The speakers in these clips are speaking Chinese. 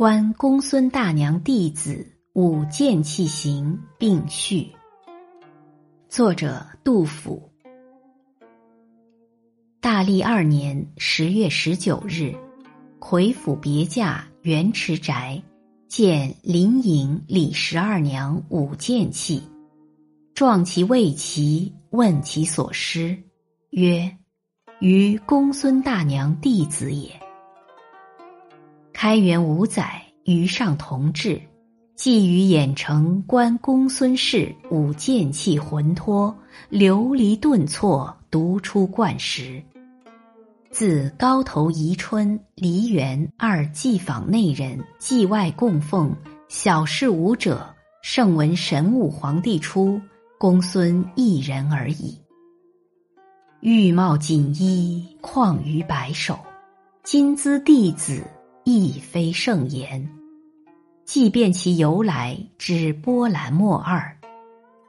观公孙大娘弟子舞剑器行并序。作者杜甫。大历二年十月十九日，魁府别驾元池宅，见林颖李十二娘舞剑器，状其未齐，问其所失，曰：“于公孙大娘弟子也。”开元五载，余上同治，寄于兖城观公孙氏舞剑器浑脱，流离顿挫，独出冠时。自高头宜春、梨园二祭坊内人，祭外供奉，小事舞者，圣闻神武皇帝出，公孙一人而已。玉帽锦衣，况于白首，金姿弟子。亦非圣言，即便其由来，之波澜莫二。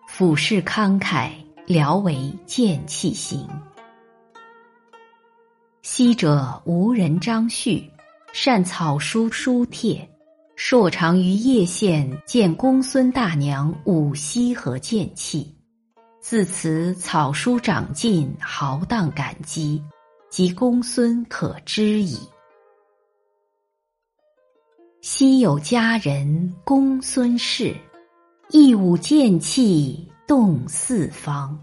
俯视慷慨，聊为剑气行。昔者无人张旭，善草书书帖，硕长于叶县，见公孙大娘舞西河剑气，自此草书长进，豪荡感激，及公孙可知矣。昔有佳人公孙氏，一舞剑气动四方。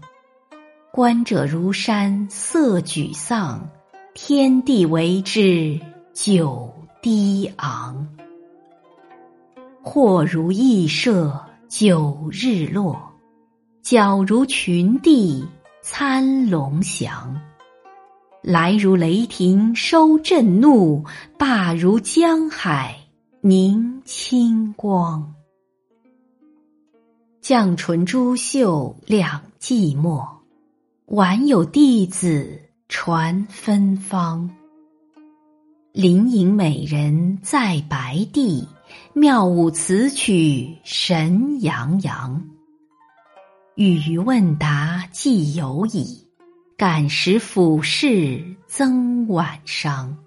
观者如山色沮丧，天地为之久低昂。或如羿射九日落，皎如群帝参龙翔。来如雷霆收震怒，罢如江海。凝清光，绛唇珠袖两寂寞，晚有弟子传芬芳。林隐美人在白帝，妙舞此曲神洋洋。语于问答既有矣，感时俯视增晚伤。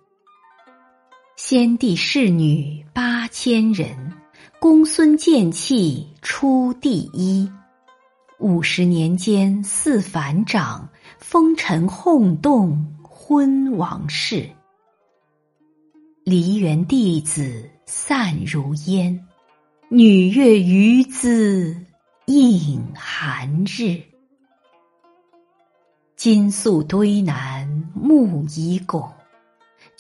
先帝侍女八千人，公孙剑气出第一。五十年间似反掌，风尘轰动昏王室。梨园弟子散如烟，女乐余姿映寒日。金粟堆南木已拱。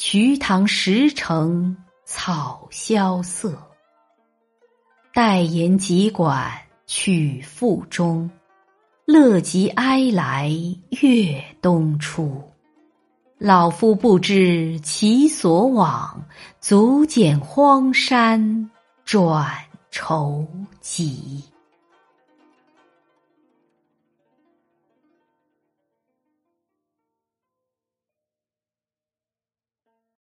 瞿塘石城草萧瑟，待言急管曲复终。乐极哀来月东出，老夫不知其所往，足见荒山转愁急。